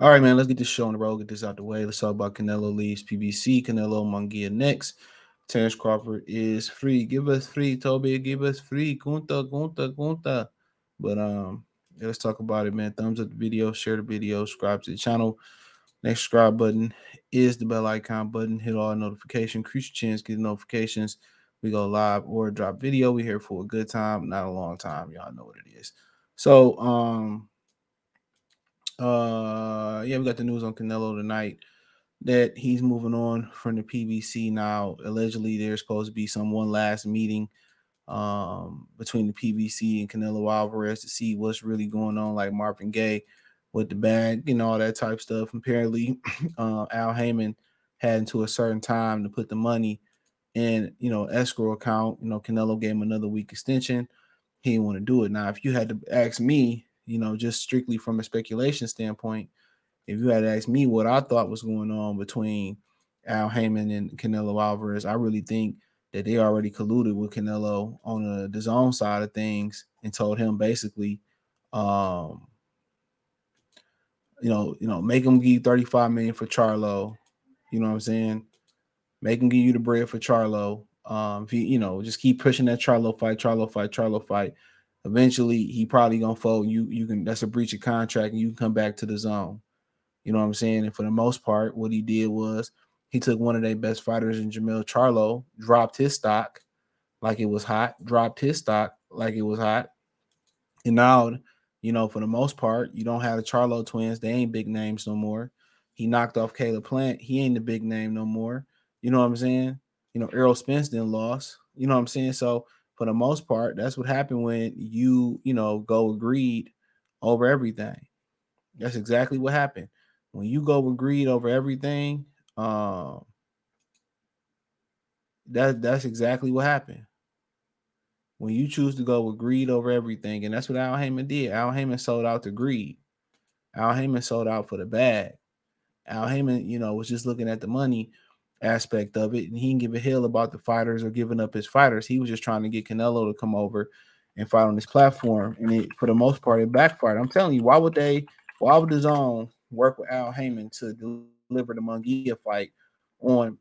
All right, man. Let's get this show on the road. Get this out the way. Let's talk about Canelo leaves PBC. Canelo Munguia next. Terence Crawford is free. Give us free, Toby. Give us free. Kunta, kunta, kunta. But um, yeah, let's talk about it, man. Thumbs up the video, share the video, subscribe to the channel. Next subscribe button is the bell icon button. Hit all notifications. Increase your chance, get notifications. We go live or drop video. We here for a good time, not a long time. Y'all know what it is. So um uh yeah, we got the news on Canelo tonight that he's moving on from the PBC now. Allegedly, there's supposed to be some one last meeting um between the PBC and Canelo Alvarez to see what's really going on, like Marvin Gaye with the bag, you know, all that type stuff. Apparently, uh, Al Haymon had until a certain time to put the money in, you know, escrow account. You know, Canelo gave him another week extension. He didn't want to do it. Now, if you had to ask me, you know, just strictly from a speculation standpoint, if you had asked me what I thought was going on between Al Haymon and Canelo Alvarez, I really think that they already colluded with Canelo on the, the zone side of things and told him basically, um, you know, you know, make him give you 35 million for Charlo. You know what I'm saying? Make him give you the bread for Charlo. Um, if he, you know, just keep pushing that Charlo fight, Charlo fight, Charlo fight. Eventually, he probably gonna fold. You, you can. That's a breach of contract, and you can come back to the zone. You know what I'm saying? And for the most part, what he did was he took one of their best fighters in Jermell Charlo, dropped his stock like it was hot, dropped his stock like it was hot, and now you know, for the most part, you don't have the Charlo twins. They ain't big names no more. He knocked off Caleb Plant. He ain't the big name no more. You know what I'm saying? You know, Errol Spence then lost. You know what I'm saying? So for the most part, that's what happened when you, you know, go agreed over everything. That's exactly what happened. When you go agreed over everything, um, that that's exactly what happened when you choose to go with greed over everything, and that's what Al Haymon did. Al Haymon sold out to greed. Al Haymon sold out for the bag. Al Haymon, you know, was just looking at the money aspect of it, and he didn't give a hell about the fighters or giving up his fighters. He was just trying to get Canelo to come over and fight on his platform. And it, for the most part, it backfired. I'm telling you, why would they? Why would the zone work with Al Haymon to deliver the Munguia fight on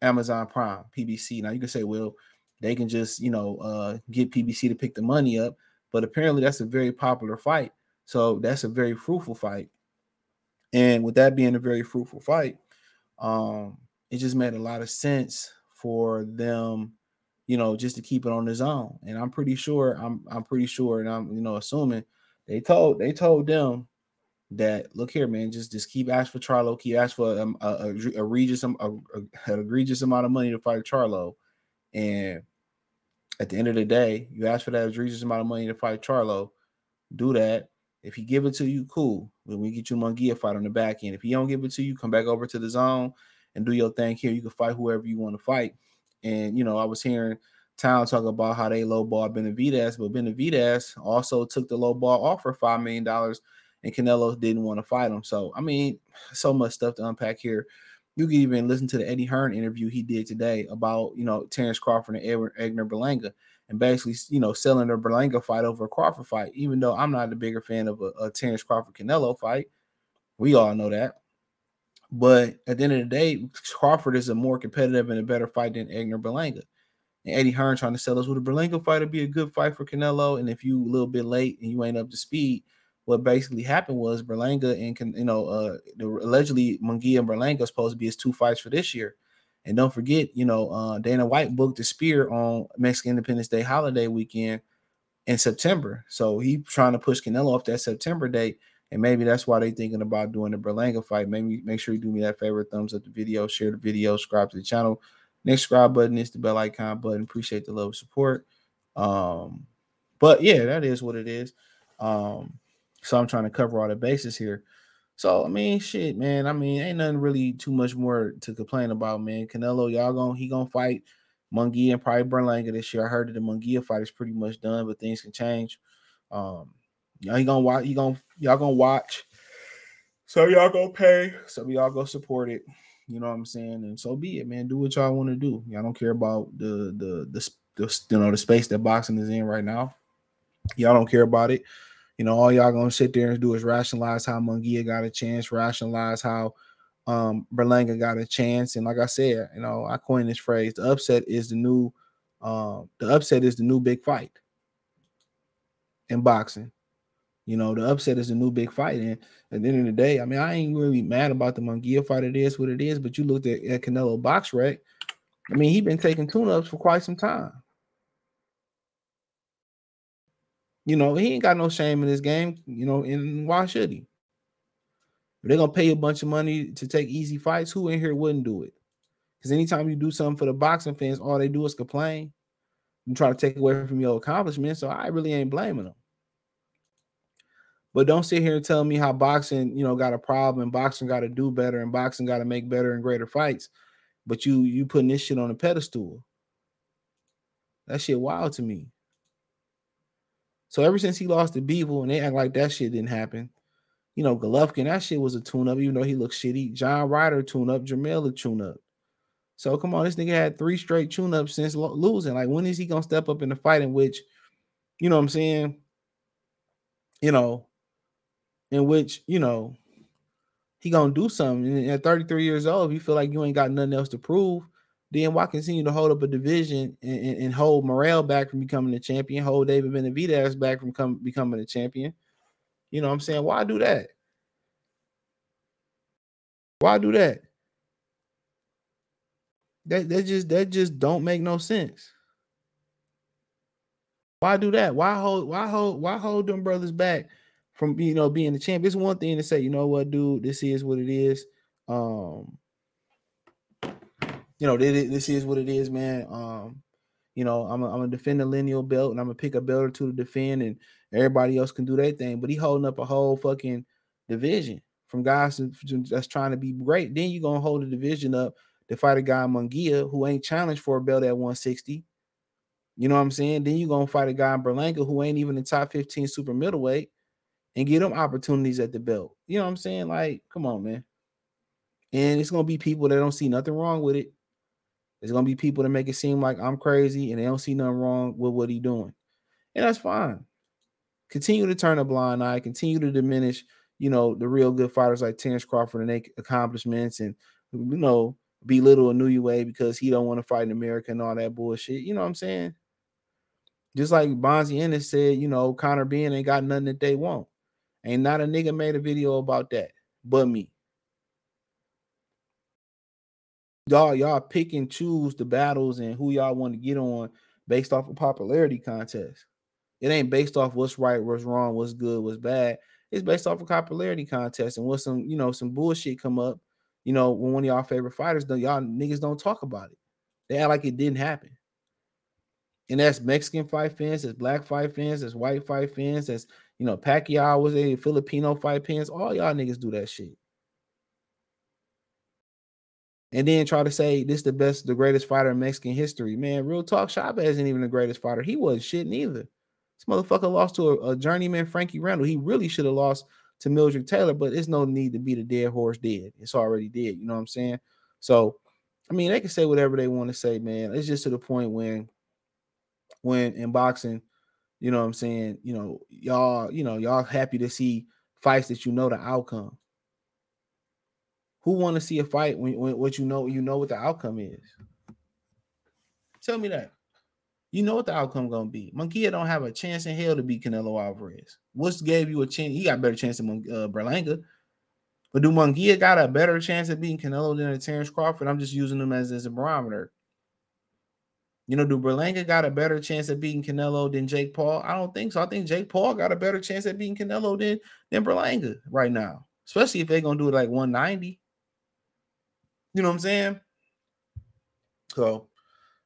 Amazon Prime, PBC? Now you can say, well, they can just you know uh, get PBC to pick the money up. But apparently, that's a very popular fight. So that's a very fruitful fight. And with that being a very fruitful fight, um, it just made a lot of sense for them, you know, just to keep it on the zone. And I'm pretty sure, I'm I'm pretty sure, and I'm you know assuming they told they told them that look here, man, just just keep asking for Charlo, keep asking for um, a, a, a, egregious a, a, a egregious amount of money to fight Charlo, and at the end of the day, you ask for that egregious amount of money to fight Charlo, do that. If he give it to you, cool. When we get you Munguia fight on the back end. If he don't give it to you, come back over to the zone and do your thing here. You can fight whoever you want to fight. And you know, I was hearing Town talk about how they lowball Benavidez, but Benavidez also took the lowball offer five million dollars, and Canelo didn't want to fight him. So I mean, so much stuff to unpack here you can even listen to the Eddie Hearn interview he did today about you know Terence Crawford and Edward Edgar Berlanga, and basically you know selling the Berlanga fight over a Crawford fight. Even though I'm not a bigger fan of a, a Terence Crawford Canelo fight, we all know that. But at the end of the day, Crawford is a more competitive and a better fight than Edgar Berlanga. And Eddie Hearn trying to sell us, well, the Berlanga fight would be a good fight for Canelo. And if you a little bit late and you ain't up to speed, what basically happened was Berlanga and you know uh the, allegedly Munguia and Berlanga supposed to be his two fights for this year. And don't forget, you know, uh, Dana White booked the Sphere on Mexican Independence Day holiday weekend in September. So he trying to push Canelo off that September date. And maybe that's why they thinking about doing the Berlanga fight. Maybe make sure you do me that favor, thumbs up the video, share the video, subscribe to the channel. Next subscribe button is the bell icon button. Appreciate the love support. Um, but yeah, that is what it is. Um, so I'm trying to cover all the bases here. So I mean, shit, man. I mean, ain't nothing really too much more to complain about, man. Canelo, y'all gonna he gonna fight Munguia and probably Berlanga this year. I heard that the Munguia fight is pretty much done, but things can change. Um, y'all gonna watch. He gonna y'all gonna watch. So y'all gonna pay. So y'all go support it. You know what I'm saying? And so be it, man. Do what y'all want to do. Y'all don't care about the the the, the you know the space that boxing is in right now. Y'all don't care about it You know, all y'all gonna sit there and do is rationalize how Munguia got a chance, rationalize how um Berlanga got a chance. And like I said, you know, I coined this phrase: the upset is the new um the upset is the new big fight in boxing. You know, the upset is a new big fight. And at the end of the day, I mean, I ain't really mad about the Munguia fight. It is what it is. But you looked at, at Canelo BoxRec. I mean, he's been taking tune-ups for quite some time. You know, he ain't got no shame in this game, you know, and why should he? If they're gonna pay a bunch of money to take easy fights, who in here wouldn't do it? Because anytime you do something for the boxing fans, all they do is complain and try to take away from your accomplishments. So I really ain't blaming them. But don't sit here and tell me how boxing, you know, got a problem boxing got to do better and boxing got to make better and greater fights. But you you putting this shit on a pedestal. That shit wild to me. So ever since he lost to Bivol and they act like that shit didn't happen, you know, Golovkin, that shit was a tune up, even though he looked shitty. John Ryder tune up, Jermell a tune up. So come on, this nigga had three straight tune ups since lo- losing. Like, when is he gonna step up in the fight in which, you know what I'm saying? You know, in which, you know, he gonna do something. And at 33 years old, if you feel like you ain't got nothing else to prove, then why continue to hold up a division and, and, and hold Morrell back from becoming a champion, hold David Benavidez back from come, becoming a champion? You know what I'm saying? Why do that? Why do that? That that just that just don't make no sense. Why do that? Why hold why hold why hold them brothers back from you know being the champ? It's one thing to say, you know what, dude, this is what it is. Um, you know, this is what it is, man. Um, you know, I'm a, I'm gonna defend the lineal belt and I'm gonna pick a belt or two to defend, and everybody else can do their thing. But he holding up a whole fucking division from guys that's trying to be great. Then you're gonna hold the division up to fight a guy Munguia who ain't challenged for a belt at 160. You know what I'm saying? Then you're gonna fight a guy in Berlanga who ain't even the top 15 super middleweight and get them opportunities at the belt. You know what I'm saying? Like, come on, man. And it's gonna be people that don't see nothing wrong with it. There's gonna be people that make it seem like I'm crazy and they don't see nothing wrong with what he doing. And that's fine. Continue to turn a blind eye, continue to diminish, you know, the real good fighters like Terence Crawford and their accomplishments and you know, belittle Inoue because he don't want to fight in America and all that bullshit. You know what I'm saying? Just like Boots Ennis said, you know, Conor Benn ain't got nothing that they want. Ain't not a nigga made a video about that but me. Y'all, y'all pick and choose the battles and who y'all want to get on based off a of popularity contest. It ain't based off what's right, what's wrong, what's good, what's bad. It's based off a of popularity contest and what some, you know, some bullshit come up you know, when one of y'all favorite fighters, though, y'all niggas don't talk about it. They act like it didn't happen. And that's Mexican fight fans, that's black fight fans, that's white fight fans, that's you know, Pacquiao was a Filipino fight fans. All y'all niggas do that shit. And then try to say this the best, the greatest fighter in Mexican history. Man, real talk, Chavez isn't even the greatest fighter. He wasn't shit neither. This motherfucker lost to a, a journeyman Frankie Randall. He really should have lost to Meldrick Taylor, but it's no need to be the dead horse dead. It's already dead. You know what I'm saying? So, I mean, they can say whatever they want to say, man. It's just to the point when, when in boxing, you know what I'm saying? You know, y'all, you know, y'all happy to see fights that you know the outcome. Who want to see a fight when, when what you know you know what the outcome is? Tell me that. You know what the outcome gonna be. Munguia don't have a chance in hell to beat Canelo Alvarez. What's gave you a chance? He got better chance than uh, Berlanga. But do Munguia got a better chance of beating Canelo than a Terence Crawford? I'm just using them as, as a barometer. You know, do Berlanga got a better chance of beating Canelo than Jake Paul? I don't think so. I think Jake Paul got a better chance at beating Canelo than, than Berlanga right now, especially if they're gonna do it like 190. You know what I'm saying? So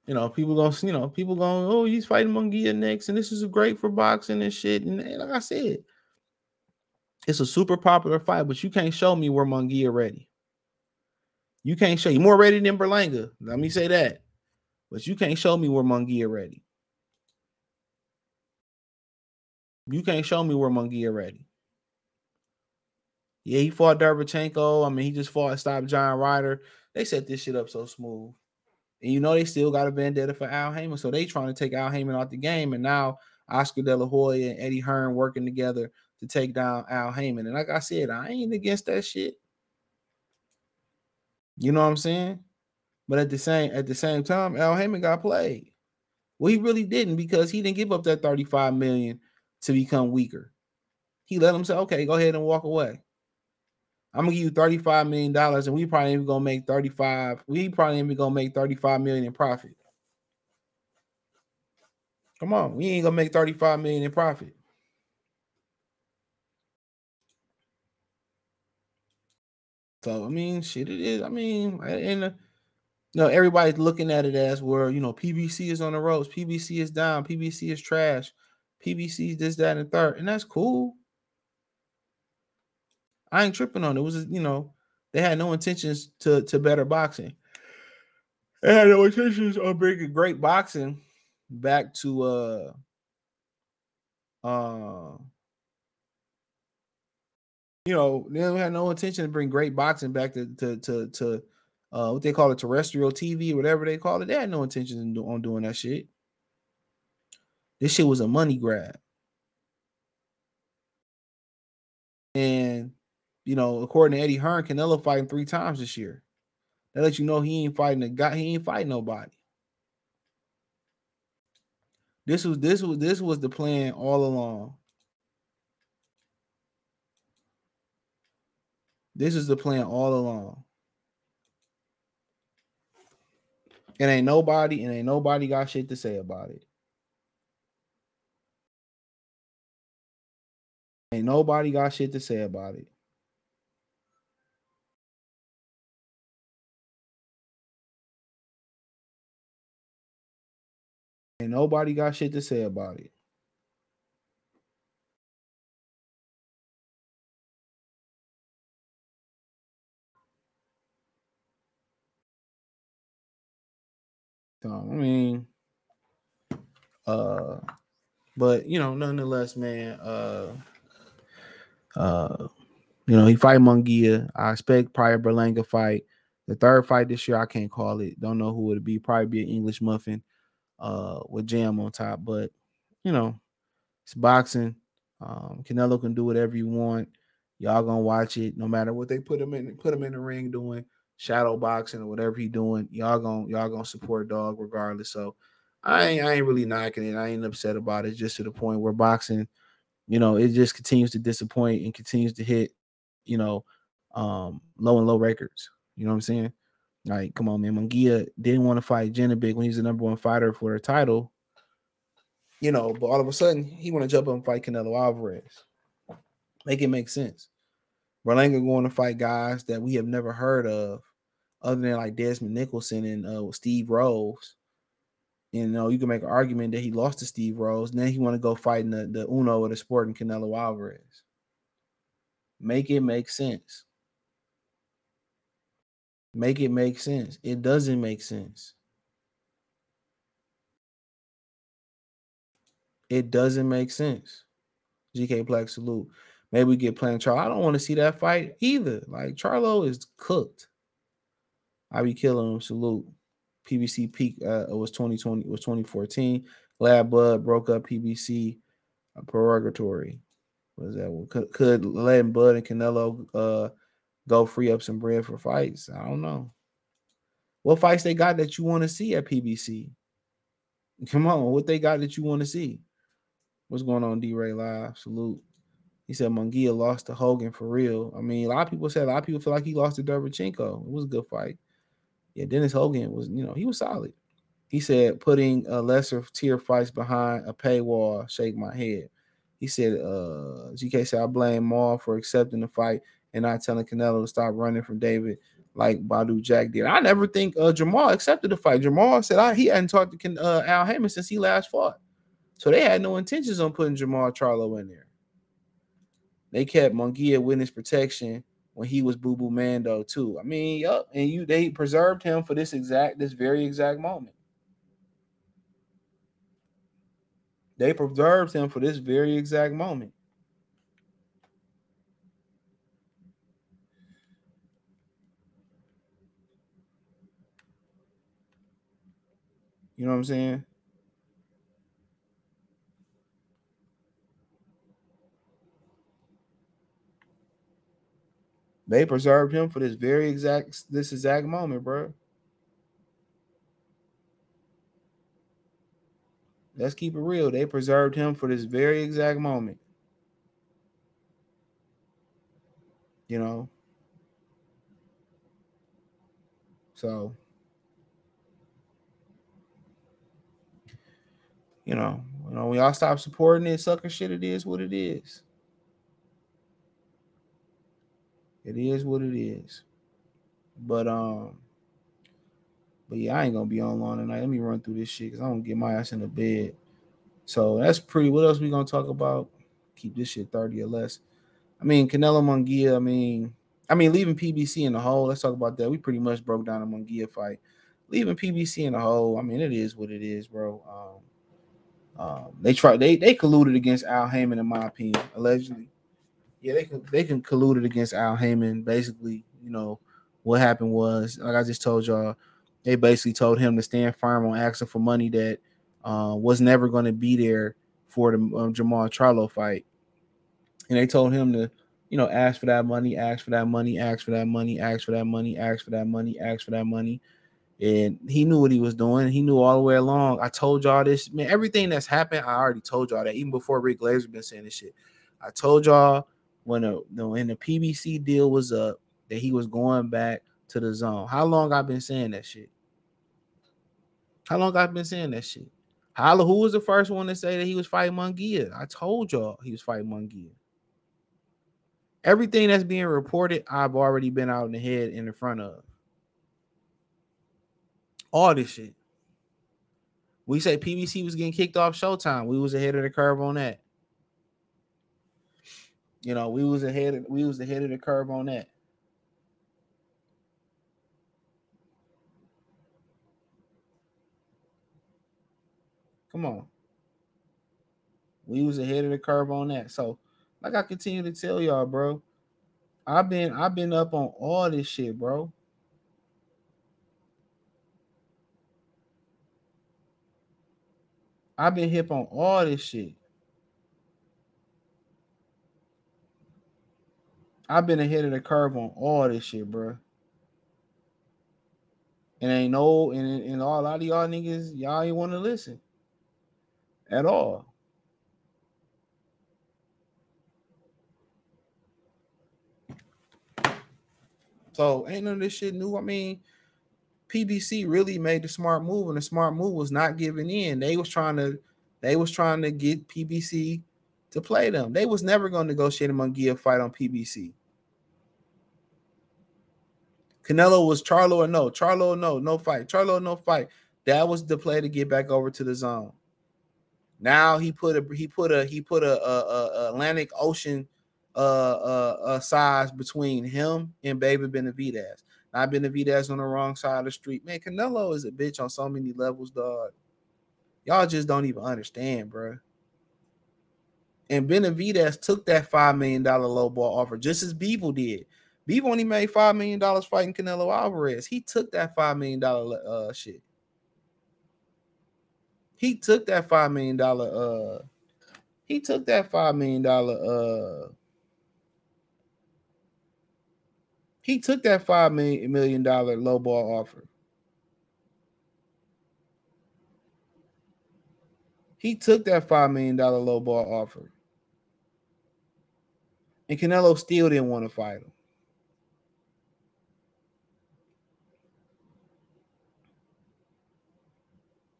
you know, people gonna, you know, people going, oh, he's fighting Munguia next, and this is great for boxing and shit. And, and like I said, it's a super popular fight, but you can't show me where Munguia ready. You can't show you more ready than Berlanga. Let me say that. But you can't show me where Munguia ready. You can't show me where Munguia ready. Yeah, he fought Derevyanchenko. I mean, he just fought stop John Ryder. They set this shit up so smooth. And you know they still got a vendetta for Al Haymon, so they trying to take Al Haymon out the game. And now Oscar De La Hoya and Eddie Hearn working together to take down Al Haymon. And like I said, I ain't against that shit. You know what I'm saying? But at the same at the same time, Al Haymon got played. Well, he really didn't because he didn't give up that 35 million to become weaker. He let him say, okay, go ahead and walk away. I'm gonna give you 35 million dollars, and we probably even gonna make 35. We probably even gonna make 35 million in profit. Come on, we ain't gonna make 35 million in profit. So I mean, shit, it is. I mean, and uh, know, everybody's looking at it as where you know PBC is on the ropes, PBC is down, PBC is trash, PBC is this, that, and third, and that's cool. I ain't tripping on it. It was you know they had no intentions to to better boxing. They had no intentions of bringing great boxing back to uh uh you know they had no intention to bring great boxing back to to to, to uh what they call it terrestrial TV whatever they call it. They had no intention on doing that shit. This shit was a money grab. And you know, according to Eddie Hearn, Canelo fighting three times this year. That lets you know he ain't fighting a guy, he ain't fighting nobody. This was this was this was the plan all along. This is the plan all along. And ain't nobody, and ain't nobody got shit to say about it. Ain't nobody got shit to say about it. Ain't nobody got shit to say about it. So, I mean, uh, but you know, nonetheless, man, uh, uh, you know, he fight Munguia. I expect probably Berlanga fight. The third fight this year, I can't call it. Don't know who it'd be. Probably be an English muffin uh with jam on top. But you know, it's boxing. Um, Canelo can do whatever you want. Y'all gonna watch it no matter what they put him in, put him in the ring doing shadow boxing or whatever he doing. Y'all gonna y'all gonna support dog regardless. So I ain't I ain't really knocking it. I ain't upset about it. Just to the point where boxing, you know, it just continues to disappoint and continues to hit, you know, um, low and low records. You know what I'm saying? Like, come on, man. Munguia didn't want to fight Janibek when he's the number one fighter for a title. You know, but all of a sudden he want to jump up and fight Canelo Alvarez. Make it make sense. Berlanga going to fight guys that we have never heard of, other than like Desmond Nicholson and uh, Steve Rolls. You know, you can make an argument that he lost to Steve Rolls, and then he want to go fight in the, the Uno or the sport and Canelo Alvarez. Make it make sense. Make it make sense. It doesn't make sense. It doesn't make sense. GK Black salute. Maybe we get playing Charlo. I don't want to see that fight either. Like Charlo is cooked. I be killing him. Salute. PBC peak uh, it was 2020 it was 2014. Glad Bud broke up PBC uh, purgatory. Was that could, could letting Bud and Canelo uh go free up some bread for fights. I don't know. What fights they got that you want to see at PBC? Come on, what they got that you want to see? What's going on, D Ray Live? Salute. He said Munguia lost to Hogan for real. I mean, a lot of people said a lot of people feel like he lost to Derevyanchenko. It was a good fight. Yeah, Dennis Hogan was, you know, he was solid. He said putting a lesser tier fights behind a paywall, shake my head. He said, uh, GK said, I blame Maul for accepting the fight and not telling Canelo to stop running from David like Badou Jack did. I never think uh, Jermall accepted the fight. Jermall said I, he hadn't talked to uh, Al Haymon since he last fought. So they had no intentions on putting Jermall Charlo in there. They kept Munguia witness protection when he was Boo Boo Mando too. I mean, yup, and you they preserved him for this exact this very exact moment. They preserved him for this very exact moment. You know what I'm saying? They preserved him for this very exact this exact moment, bro. Let's keep it real. They preserved him for this very exact moment. You know. So, you know, you know, when y'all stop supporting it, sucker shit, it is what it is. It is what it is. But um, but yeah, I ain't gonna be on long tonight. Let me run through this shit because I don't get my ass in the bed. So that's pretty. What else we gonna talk about? Keep this shit 30 or less. I mean, Canelo Munguia, I mean, I mean, leaving PBC in the hole. Let's talk about that. We pretty much broke down the Munguia fight. Leaving PBC in the hole. I mean, it is what it is, bro. Um, um, they tried. They they colluded against Al Haymon, in my opinion, allegedly. Yeah, they can they can colluded against Al Haymon. Basically, you know, what happened was, like I just told y'all, they basically told him to stand firm on asking for money that uh, was never going to be there for the um, Jermall Charlo fight, and they told him to, you know, ask for that money, ask for that money, ask for that money, ask for that money, ask for that money, ask for that money. And he knew what he was doing. He knew all the way along. I told y'all this, man. Everything that's happened, I already told y'all that. Even before Rick Glaser been saying this shit, I told y'all when a when the PBC deal was up that he was going back to the zone. How long I've been saying that shit? How long I've been saying that shit? Holla, who was the first one to say that he was fighting Munguia? I told y'all he was fighting Munguia. Everything that's being reported, I've already been out in the head in the front of. All this shit. We say PBC was getting kicked off Showtime. We was ahead of the curve on that. You know, we was ahead of we was ahead of the curve on that. Come on. We was ahead of the curve on that. So, like I continue to tell y'all, bro, I've been I've been up on all this shit, bro. I've been hip on all this shit. I've been ahead of the curve on all this shit, bro. And ain't no, and, and all, a lot of y'all niggas, y'all ain't want to listen at all. So ain't none of this shit new. I mean, PBC really made the smart move, and the smart move was not giving in. They was trying to, they was trying to get PBC to play them. They was never going to negotiate a Munguia fight on PBC. Canelo was Charlo or no, Charlo no, no fight, Charlo no fight. That was the play to get back over to the zone. Now he put a he put a he put a, a, a Atlantic Ocean uh, uh, uh, size between him and Baby Benavidez. Not Benavidez on the wrong side of the street. Man, Canelo is a bitch on so many levels, dog. Y'all just don't even understand, bro. And Benavidez took that five million dollar low ball offer just as Bivol did. Bivol only made five million dollars fighting Canelo Alvarez. He took that five million dollar uh shit. He took that five million dollar uh he took that five million dollar uh he took that five million million dollar low ball offer. He took that five million dollar low ball offer. And Canelo still didn't want to fight him.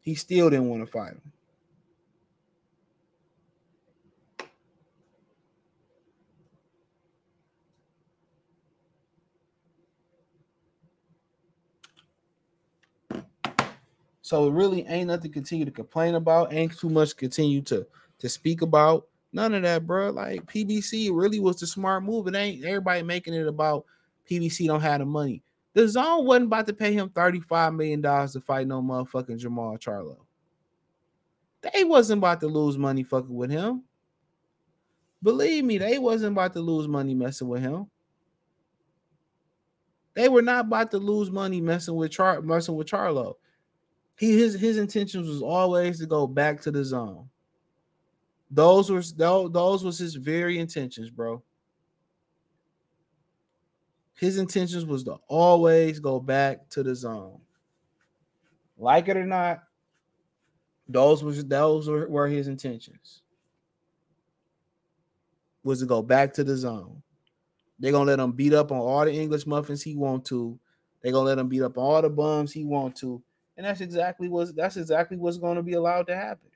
He still didn't want to fight him. So it really ain't nothing to continue to complain about. Ain't too much to continue to to speak about. None of that, bro. Like PBC really was the smart move. It ain't everybody making it about PBC don't have the money. The zone wasn't about to pay him $35 million to fight no motherfucking Jermall Charlo. They wasn't about to lose money fucking with him. Believe me, they wasn't about to lose money messing with him. They were not about to lose money messing with Char messing with Charlo. He his his intentions was always to go back to the zone. Those were those was his very intentions, bro. His intentions was to always go back to the zone. Like it or not, those was those were, were his intentions. Was to go back to the zone. They're gonna let him beat up on all the English muffins he want to. They're gonna let him beat up all the bums he want to. And that's exactly what's that's exactly what's gonna be allowed to happen.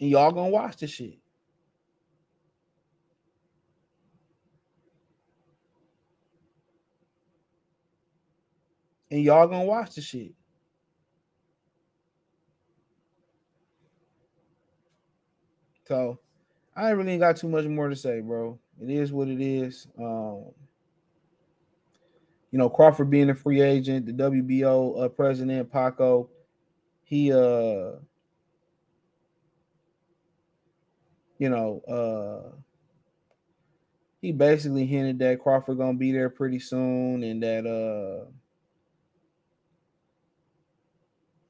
And y'all gonna watch the shit. And y'all gonna watch the shit. So I ain't really got too much more to say, bro. It is what it is. Um, you know, Crawford being a free agent, the WBO uh, president Paco, he uh you know, uh he basically hinted that Crawford gonna be there pretty soon and that uh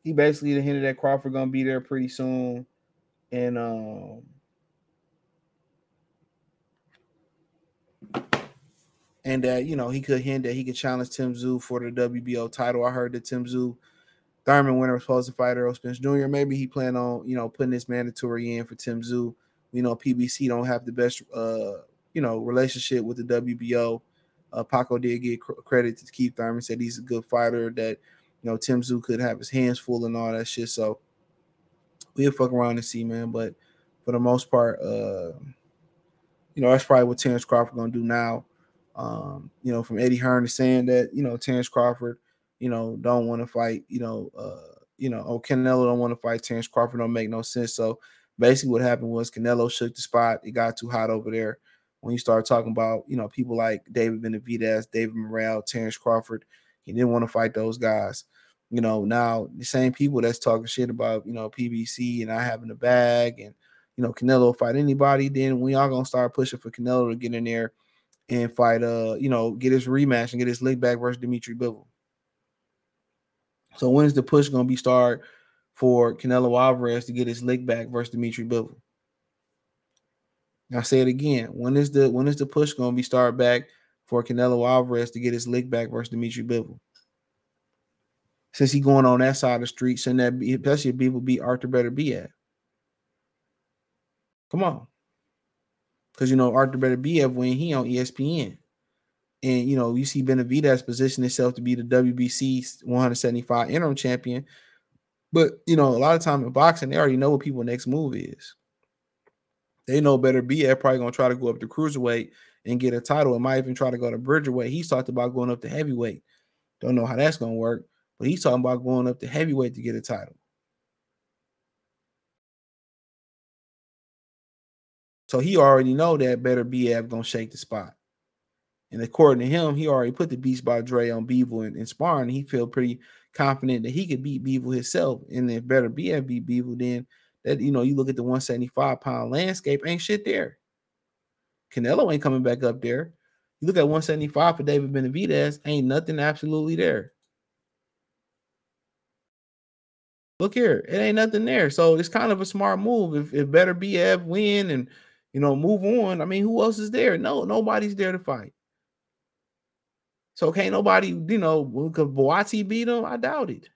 he basically hinted that Crawford gonna be there pretty soon and um and that you know he could hint that he could challenge Tim Tszyu for the WBO title. I heard that Tim Tszyu Thurman winner was supposed to fight Errol Spence Jr. Maybe he planned on you know putting this mandatory in for Tim Tszyu. You know PBC don't have the best uh you know relationship with the WBO. Uh, Paco did get cr- credit to Keith Thurman said he's a good fighter that you know Tim Tszyu could have his hands full and all that shit. So we'll fuck around and see, man. But for the most part, uh, you know that's probably what Terence Crawford gonna do now. Um, you know, from Eddie Hearn is saying that you know Terence Crawford, you know, don't want to fight. You know, uh, you know, oh Canelo don't want to fight Terence Crawford. Don't make no sense. So basically, what happened was Canelo shook the spot. It got too hot over there. When you start talking about you know people like David Benavidez, David Morrell, Terence Crawford, he didn't want to fight those guys. You know, now the same people that's talking shit about you know PBC and not having a bag and you know Canelo fight anybody, then we all gonna start pushing for Canelo to get in there and fight uh you know get his rematch and get his leg back versus Dimitri Bivol. So when is the push to be start for Canelo Alvarez to get his lick back versus Dimitri Bivol? I say it again. When is the when is the push going to be start back for Canelo Alvarez to get his lick back versus Dimitri Bivol? Since he going on that side of the street, shouldn't that especially if people beat Artur Beterbiev? Come on. Because you know Artur Beterbiev when he on ESPN. And you know, you see Benavidez position himself to be the WBC 175 interim champion. But you know, a lot of time in boxing, they already know what people's next move is. They know Beterbiev probably gonna try to go up to cruiserweight and get a title. It might even try to go to Bridgerweight. He's talked about going up to heavyweight. Don't know how that's gonna work, but he's talking about going up to heavyweight to get a title. So he already know that Beterbiev gonna shake the spot. And according to him, he already put the beast by Dre on Bivol and, in sparring. He feel pretty confident that he could beat Bivol himself. And if Beterbiev beat Bivol, then that you know, you look at the 175 pound landscape, ain't shit there. Canelo ain't coming back up there. You look at 175 for David Benavidez, ain't nothing absolutely there. Look here, it ain't nothing there. So it's kind of a smart move. If, if better be BF win and you know move on, I mean, who else is there? No, nobody's there to fight. So can't nobody, you know, could Buatsi beat him? I doubt it.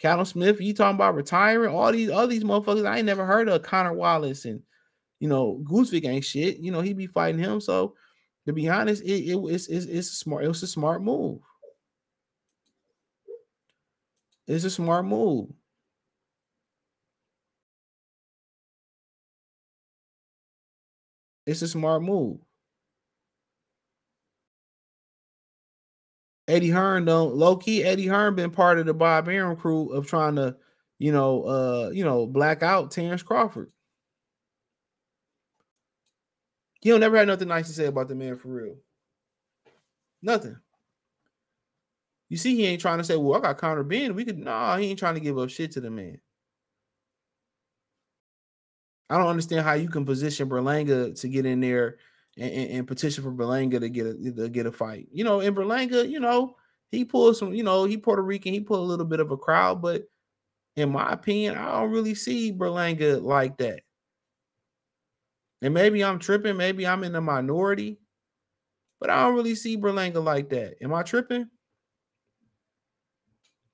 Callum Smith, you talking about retiring? All these, all these motherfuckers, I ain't never heard of Connor Wallace and you know, Goosevick ain't shit. You know, he be fighting him. So to be honest, it, it it's, it's it's smart, it was a smart move. It's a smart move. It's a smart move. Eddie Hearn don't low key. Eddie Hearn been part of the Bob Arum crew of trying to, you know, uh, you know, black out Terence Crawford. He don't never had nothing nice to say about the man for real. Nothing. You see, he ain't trying to say, "Well, I got Conor Benn." We could, nah, he ain't trying to give up shit to the man. I don't understand how you can position Berlanga to get in there and, and, petition for Berlanga to get a to get a fight. You know, in Berlanga, you know, he pulls some, you know, he Puerto Rican, he pulled a little bit of a crowd, but in my opinion, I don't really see Berlanga like that. And maybe I'm tripping, maybe I'm in the minority, But I don't really see Berlanga like that. Am I tripping?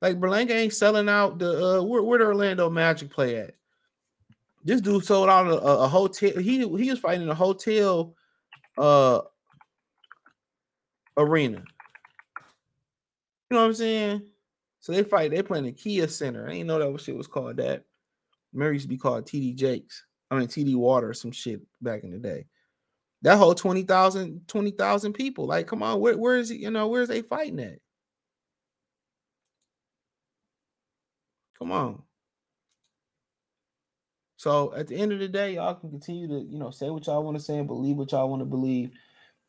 Like Berlanga ain't selling out the uh where, where the Orlando Magic play at. This dude sold out a, a, hotel. He he was fighting in a hotel uh arena. You know what I'm saying? So they fight, they playing the Kia Center. I didn't know that shit was called that. Mary used to be called TD Jakes. I mean TD Water, some shit back in the day. That whole 20,000 20, people. Like, come on, where, where is it? You know, where's they fighting at? Come on. So at the end of the day, y'all can continue to, you know, say what y'all want to say and believe what y'all want to believe.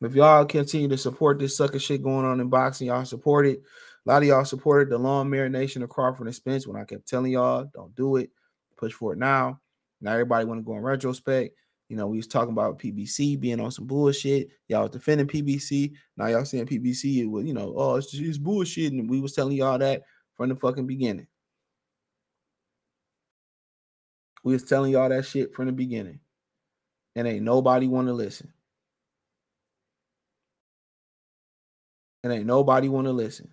If y'all continue to support this sucker shit going on in boxing, y'all support it. A lot of y'all supported the long marination of Crawford and Spence when I kept telling y'all, don't do it. Push for it now. Now everybody want to go in retrospect. You know, we was talking about PBC being on some bullshit. Y'all was defending PBC. Now y'all saying PBC, it was, you know, oh, it's, just, it's bullshit. And we was telling y'all that from the fucking beginning. We was telling y'all that shit from the beginning. And ain't nobody want to listen. And ain't nobody want to listen.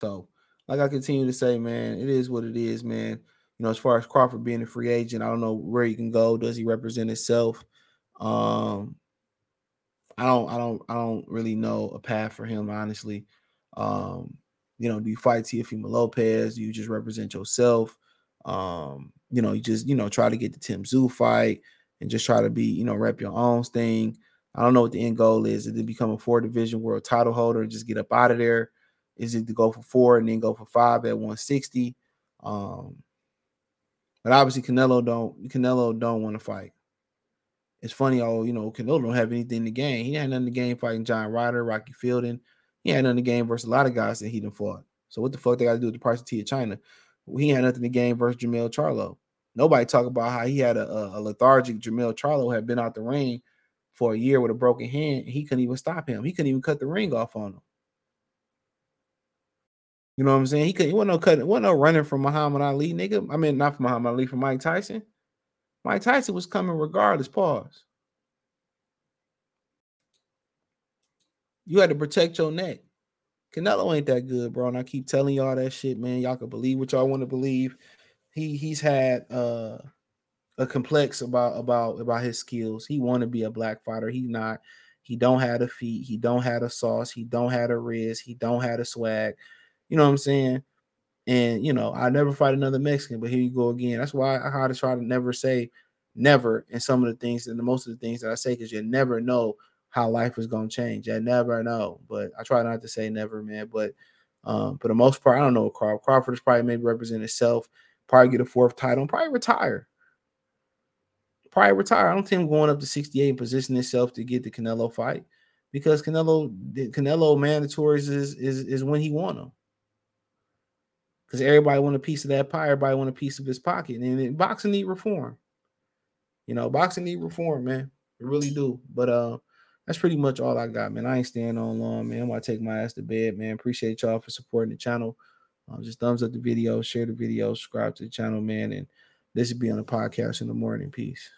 So, like I continue to say, man, it is what it is, man. You know, as far as Crawford being a free agent, I don't know where he can go. Does he represent himself? Um, I don't, I don't, I don't really know a path for him, honestly. Um, you know, do you fight Teofimo Lopez? Do you just represent yourself? Um, you know, you just, you know, try to get the Tim Tszyu fight and just try to be, you know, rep your own thing. I don't know what the end goal is. Is it become a four division world title holder and just get up out of there? Is it to go for four and then go for five at 160? Um, but obviously Canelo don't Canelo don't want to fight. It's funny, oh, you know, Canelo don't have anything to gain. He had nothing to gain fighting John Ryder, Rocky Fielding. He had nothing to gain versus a lot of guys that he done fought. So what the fuck they got to do with the price of tea of China? He had nothing to gain versus Jermell Charlo. Nobody talk about how he had a, a, lethargic Jermell Charlo had been out the ring for a year with a broken hand. he couldn't even stop him. He couldn't even cut the ring off on him. You know what I'm saying? He could. He wasn't no cutting. Wasn't no running from Muhammad Ali, nigga. I mean, not from Muhammad Ali, from Mike Tyson. Mike Tyson was coming regardless. Pause. You had to protect your neck. Canelo ain't that good, bro. And I keep telling y'all that shit, man. Y'all can believe what y'all want to believe. He he's had uh a complex about about about his skills. He want to be a black fighter. He not. He don't have the feet. He don't have the sauce. He don't have the wrist. He don't have the swag. You know what I'm saying? And you know, I never fight another Mexican, but here you go again. That's why I had to try to never say never in some of the things and the most of the things that I say, because you never know how life is gonna change. I never know. But I try not to say never, man. But um, for the most part, I don't know Crawford. Crawford is probably maybe represent himself, probably get a fourth title, and probably retire. Probably retire. I don't think him going up to 68 and position himself to get the Canelo fight because Canelo, Canelo mandatories is is is when he won them because everybody want a piece of that pie. Everybody want a piece of his pocket, and boxing need reform. You know, boxing need reform, man. It really do. But uh, that's pretty much all I got, man. I ain't staying on long, man. I'm gonna take my ass to bed, man. Appreciate y'all for supporting the channel. Uh, just thumbs up the video, share the video, subscribe to the channel, man. And this will be on the podcast in the morning. Peace.